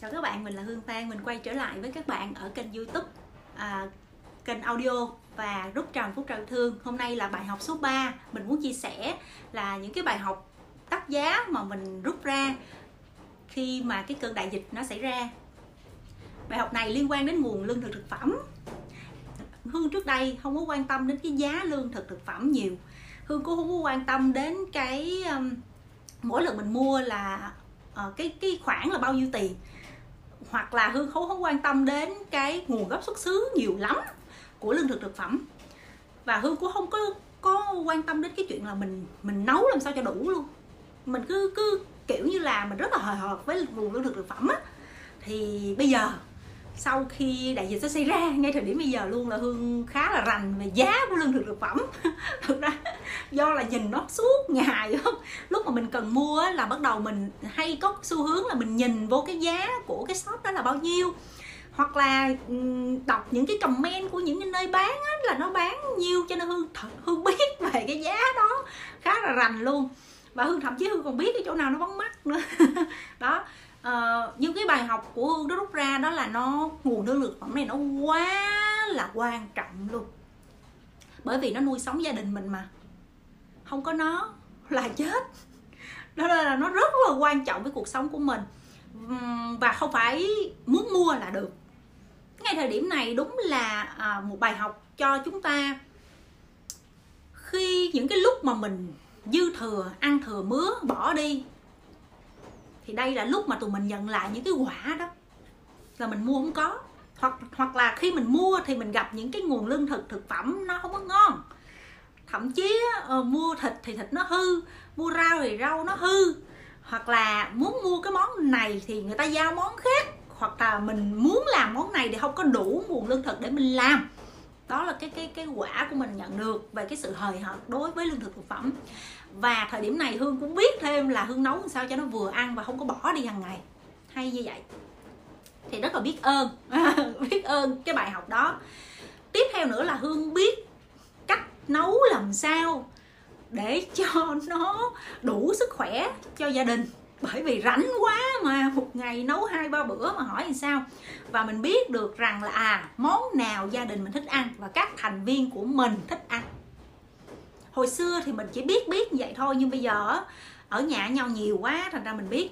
Chào các bạn, mình là Hương Phan, mình quay trở lại với các bạn ở kênh youtube à, kênh audio và rút tròn phút trào thương. Hôm nay là bài học số 3 Mình muốn chia sẻ là những cái bài học tác giá mà mình rút ra khi mà cái cơn đại dịch nó xảy ra. Bài học này liên quan đến nguồn lương thực thực phẩm. Hương trước đây không có quan tâm đến cái giá lương thực thực phẩm nhiều. Hương cũng không có quan tâm đến cái um, mỗi lần mình mua là uh, cái cái khoản là bao nhiêu tiền hoặc là hương không không quan tâm đến cái nguồn gốc xuất xứ nhiều lắm của lương thực thực phẩm. Và hương cũng không có có quan tâm đến cái chuyện là mình mình nấu làm sao cho đủ luôn. Mình cứ cứ kiểu như là mình rất là hời hợt với nguồn lương thực thực phẩm á. Thì bây giờ, sau khi đại dịch sẽ xảy ra, ngay thời điểm bây giờ luôn là hương khá là rành về giá của lương thực thực phẩm. Thực ra do là nhìn nó suốt ngày không lúc mà mình cần mua là bắt đầu mình hay có xu hướng là mình nhìn vô cái giá của cái shop đó là bao nhiêu. Hoặc là đọc những cái comment của những cái nơi bán á, là nó bán nhiêu cho nên hương hương biết về cái giá đó khá là rành luôn. Và hương thậm chí hương còn biết cái chỗ nào nó bắn mắt nữa. Đó uh, nhưng cái bài học của hương nó rút ra đó là nó nguồn năng lượng phẩm này nó quá là quan trọng luôn. Bởi vì nó nuôi sống gia đình mình mà không có nó, là chết. Đó là nó rất là quan trọng với cuộc sống của mình. Và không phải muốn mua là được. Ngay thời điểm này đúng là à, một bài học cho chúng ta. Khi những cái lúc mà mình dư thừa, ăn thừa, mứa, bỏ đi, thì đây là lúc mà tụi mình nhận lại những cái quả đó là mình mua không có. Hoặc hoặc là khi mình mua thì mình gặp những cái nguồn lương thực thực phẩm nó không có ngon thậm chí uh, mua thịt thì thịt nó hư mua rau thì rau nó hư. Hoặc là muốn mua cái món này thì người ta giao món khác hoặc là mình muốn làm món này thì không có đủ nguồn lương thực để mình làm. Đó là cái cái cái quả của mình nhận được về cái sự hời hợt đối với lương thực thực phẩm. Và thời điểm này hương cũng biết thêm là hương nấu làm sao cho nó vừa ăn và không có bỏ đi hàng ngày. Hay như vậy. Thì rất là biết ơn. Biết ơn cái bài học đó. Tiếp theo nữa là hương biết nấu làm sao để cho nó đủ sức khỏe cho gia đình. Bởi vì rảnh quá mà một ngày nấu hai, ba bữa mà hỏi làm sao. Và mình biết được rằng là à món nào gia đình mình thích ăn và các thành viên của mình thích ăn. Hồi xưa thì mình chỉ biết biết như vậy thôi, nhưng bây giờ ở nhà nhau nhiều quá, thành ra mình biết.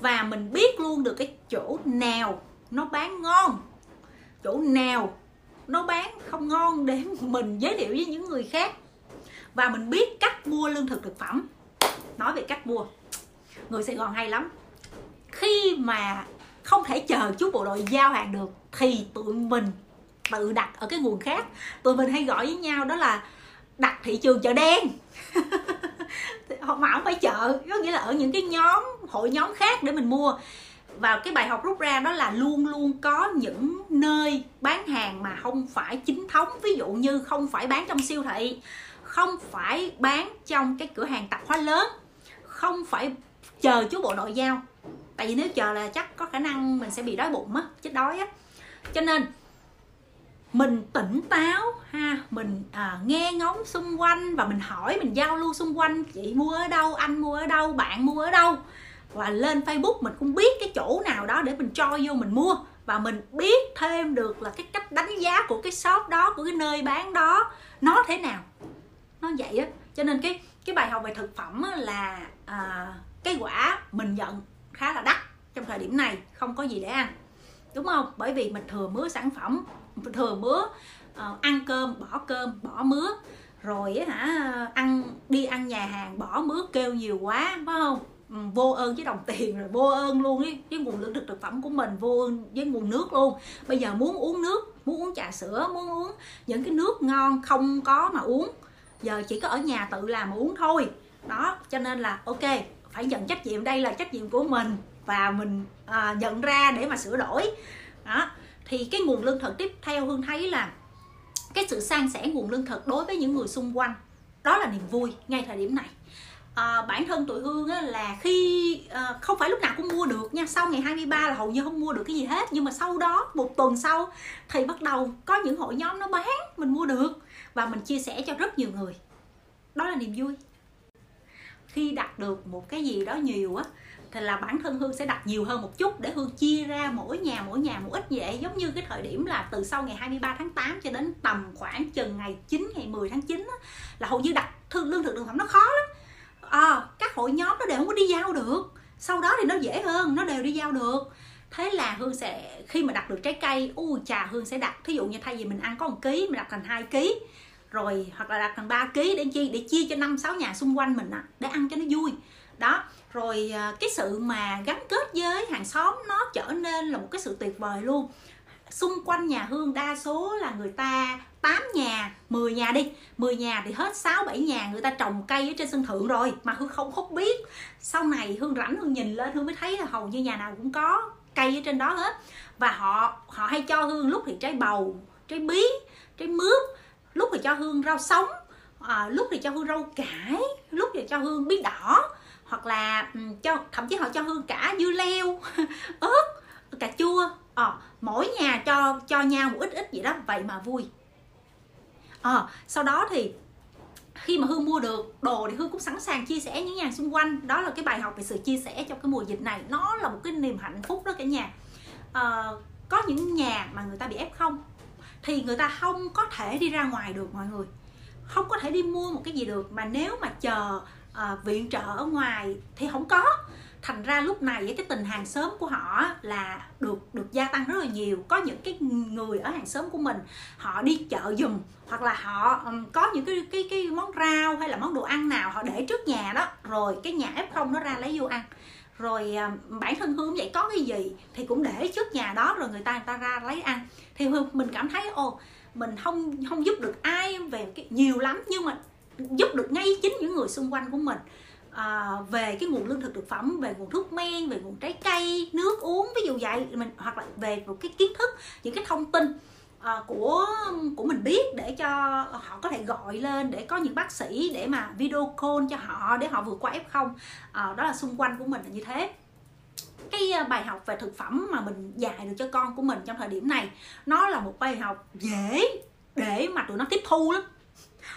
Và mình biết luôn được cái chỗ nào nó bán ngon, chỗ nào nó bán không ngon để mình giới thiệu với những người khác. Và mình biết cách mua lương thực thực phẩm. Nói về cách mua. Người sài gòn hay lắm. Khi mà không thể chờ chú bộ đội giao hàng được, thì tụi mình tự đặt ở cái nguồn khác. Tụi mình hay gọi với nhau đó là đặt thị trường chợ đen. Mà không phải chợ, có nghĩa là ở những cái nhóm, hội nhóm khác để mình mua và cái bài học rút ra đó là luôn luôn có những nơi bán hàng mà không phải chính thống ví dụ như không phải bán trong siêu thị không phải bán trong cái cửa hàng tạp hóa lớn không phải chờ chú bộ đội giao. Tại vì nếu chờ là chắc có khả năng mình sẽ bị đói bụng á chết đói á. Cho nên mình tỉnh táo ha mình à, nghe ngóng xung quanh và mình hỏi mình giao lưu xung quanh chị mua ở đâu anh mua ở đâu bạn mua ở đâu? Và lên facebook mình cũng biết cái chỗ nào đó để mình cho vô mình mua. Và mình biết thêm được là cái cách đánh giá của cái shop đó của cái nơi bán đó nó thế nào. Nó vậy á. Cho nên cái cái bài học về thực phẩm là à, cái quả mình nhận khá là đắt trong thời điểm này không có gì để ăn. Đúng không? Bởi vì mình thừa mứa sản phẩm thừa mứa à, ăn cơm bỏ cơm bỏ mứa. Rồi á hả ăn đi ăn nhà hàng bỏ mứa kêu nhiều quá phải không? Vô ơn với đồng tiền rồi vô ơn luôn ý, với nguồn lương thực thực phẩm của mình vô ơn với nguồn nước luôn. Bây giờ muốn uống nước muốn uống trà sữa muốn uống những cái nước ngon không có mà uống. Giờ chỉ có ở nhà tự làm mà uống thôi. Đó cho nên là ok phải nhận trách nhiệm. Đây là trách nhiệm của mình và mình à, nhận ra để mà sửa đổi. Đó thì cái nguồn lương thực tiếp theo hương thấy là cái sự san sẻ nguồn lương thực đối với những người xung quanh đó là niềm vui ngay thời điểm này à, bản thân tụi hương á, là khi à, không phải lúc nào cũng mua được nha. Sau ngày 23 là hầu như không mua được cái gì hết. Nhưng mà sau đó một tuần sau thì bắt đầu có những hội nhóm nó bán mình mua được. Và mình chia sẻ cho rất nhiều người. Đó là niềm vui. Khi đặt được một cái gì đó nhiều á thì là bản thân hương sẽ đặt nhiều hơn một chút để hương chia ra mỗi nhà mỗi nhà một ít vậy. Giống như cái thời điểm là từ sau ngày 23 tháng 8 cho đến tầm khoảng chừng ngày 9 ngày 10 tháng 9 á, là hầu như đặt thương lương thực thực phẩm nó khó lắm à, các hội nhóm nó đều không có đi giao được. Sau đó thì nó dễ hơn nó đều đi giao được. Thế là hương sẽ khi mà đặt được trái cây u trà hương sẽ đặt thí dụ như thay vì mình ăn có một ký mình đặt thành hai ký. Rồi hoặc là đặt thành 3 ký để chi? Để chia cho năm sáu nhà xung quanh mình à, để ăn cho nó vui. Đó rồi ờ, cái sự mà gắn kết với hàng xóm nó trở nên là một cái sự tuyệt vời luôn. Xung quanh nhà Hương đa số là người ta 8 nhà, 10 nhà đi. 10 nhà thì hết 6, 7 nhà người ta trồng cây ở trên sân thượng rồi. Mà Hương không không biết. Sau này Hương rảnh Hương nhìn lên Hương mới thấy là hầu như nhà nào cũng có cây ở trên đó hết. Và họ họ hay cho Hương lúc thì trái bầu, trái bí, trái mướp Lúc thì cho Hương rau sống à, Lúc thì cho Hương rau cải Lúc thì cho Hương bí đỏ. Hoặc là cho thậm chí họ cho Hương cả dưa leo, ớt, cà chua. À, mỗi nhà cho cho nhau một ít ít vậy đó. Vậy mà vui à, sau đó thì khi mà hương mua được đồ thì hương cũng sẵn sàng chia sẻ những nhà xung quanh. Đó là cái bài học về sự chia sẻ trong cái mùa dịch này. Nó là một cái niềm hạnh phúc đó cả nhà. À, có những nhà mà người ta bị ép không thì người ta không có thể đi ra ngoài được mọi người. Không có thể đi mua một cái gì được mà nếu mà chờ à, viện trợ ở ngoài thì không có thành ra lúc này cái tình hàng xóm của họ là được được gia tăng rất là nhiều. Có những cái người ở hàng xóm của mình họ đi chợ giùm hoặc là họ um, có những cái cái cái món rau hay là món đồ ăn nào họ để trước nhà đó rồi cái nhà f không nó ra lấy vô ăn. Rồi um, bản thân hương vậy có cái gì thì cũng để trước nhà đó rồi người ta người ta ra lấy ăn. Thì hương mình cảm thấy ô mình không không giúp được ai về cái nhiều lắm nhưng mà giúp được ngay chính những người xung quanh của mình à, về cái nguồn lương thực thực phẩm về nguồn thuốc men về nguồn trái cây nước uống ví dụ vậy. Mình hoặc là về một cái kiến thức những cái thông tin à, của của mình biết để cho họ có thể gọi lên để có những bác sĩ để mà video call cho họ để họ vượt qua f0 à, ờ, đó là xung quanh của mình là như thế. Cái bài học về thực phẩm mà mình dạy được cho con của mình trong thời điểm này nó là một bài học dễ để mà tụi nó tiếp thu lắm.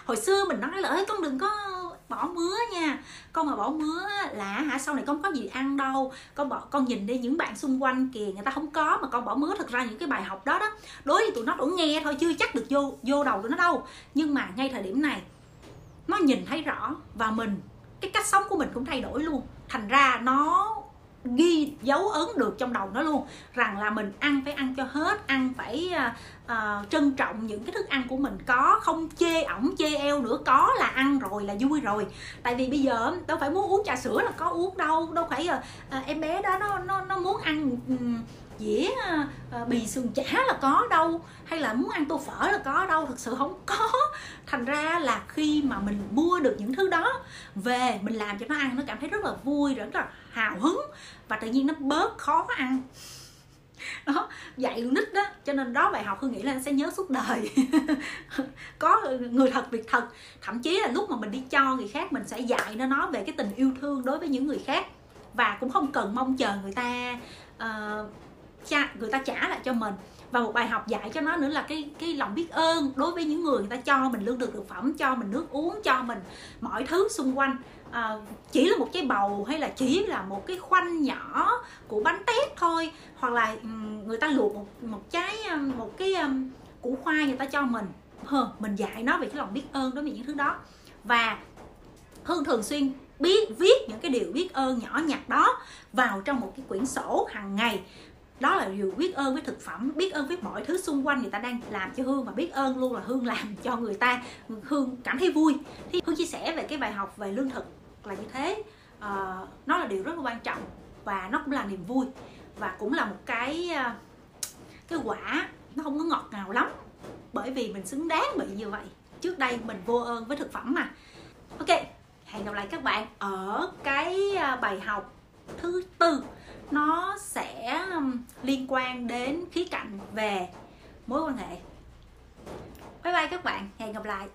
Hồi xưa mình nói là ấy con đừng có bỏ mứa nha. Con mà bỏ mứa là hả, sau này con có gì ăn đâu. Con bỏ, con nhìn đi những bạn xung quanh kìa, người ta không có mà con bỏ mứa thật ra những cái bài học đó đó. Đối với tụi nó cũng nghe thôi, chưa chắc được vô vô đầu tụi nó đâu. Nhưng mà ngay thời điểm này, nó nhìn thấy rõ và mình, cái cách sống của mình cũng thay đổi luôn. Thành ra nó ghi dấu ấn được trong đầu nó luôn. Rằng là mình ăn phải ăn cho hết ăn phải uh, uh, trân trọng những cái thức ăn của mình. Có không chê ổng chê eo nữa có là ăn rồi là vui rồi. Tại vì bây giờ đâu phải muốn uống trà sữa là có uống đâu. Đâu phải uh, em bé đó nó nó nó muốn ăn um, dĩa à, à, bì sườn chả là có đâu hay là muốn ăn tô phở là có đâu thực sự không có. Thành ra là khi mà mình mua được những thứ đó về mình làm cho nó ăn nó cảm thấy rất là vui rất là hào hứng và tự nhiên nó bớt khó ăn. Đó dạy con nít đó cho nên đó bài học hương nghĩ là nó sẽ nhớ suốt đời. Có người thật việc thật. Thậm chí là lúc mà mình đi cho người khác mình sẽ dạy nó nói về cái tình yêu thương đối với những người khác. Và cũng không cần mong chờ người ta uh, cha người ta trả lại cho mình. Và một bài học dạy cho nó nữa là cái cái lòng biết ơn đối với những người người ta cho mình lương thực thực phẩm cho mình nước uống cho mình mọi thứ xung quanh. À, chỉ là một cái bầu hay là chỉ là một cái khoanh nhỏ của bánh tét thôi. Hoặc là ừ, người ta luộc một một trái ờ, một cái um, củ khoai người ta cho mình. Hờ, mình dạy nó về cái lòng biết ơn đối với những thứ đó. Và hương thường xuyên biết viết những cái điều biết ơn nhỏ nhặt đó vào trong một cái quyển sổ hàng ngày đó là điều biết ơn với thực phẩm biết ơn với mọi thứ xung quanh người ta đang làm cho hương và biết ơn luôn là hương làm cho người ta. Hương cảm thấy vui. Thì hương chia sẻ về cái bài học về lương thực là như thế. Uh, nó là điều rất là quan trọng và nó cũng là niềm vui và cũng là một cái ờ, cái quả nó không có ngọt ngào lắm bởi vì mình xứng đáng bị như vậy. Trước đây mình vô ơn với thực phẩm mà. Ok hẹn gặp lại các bạn ở cái ờ, bài học thứ tư nó sẽ um, liên quan đến khía cạnh về mối quan hệ. Bye bye các bạn, hẹn gặp lại.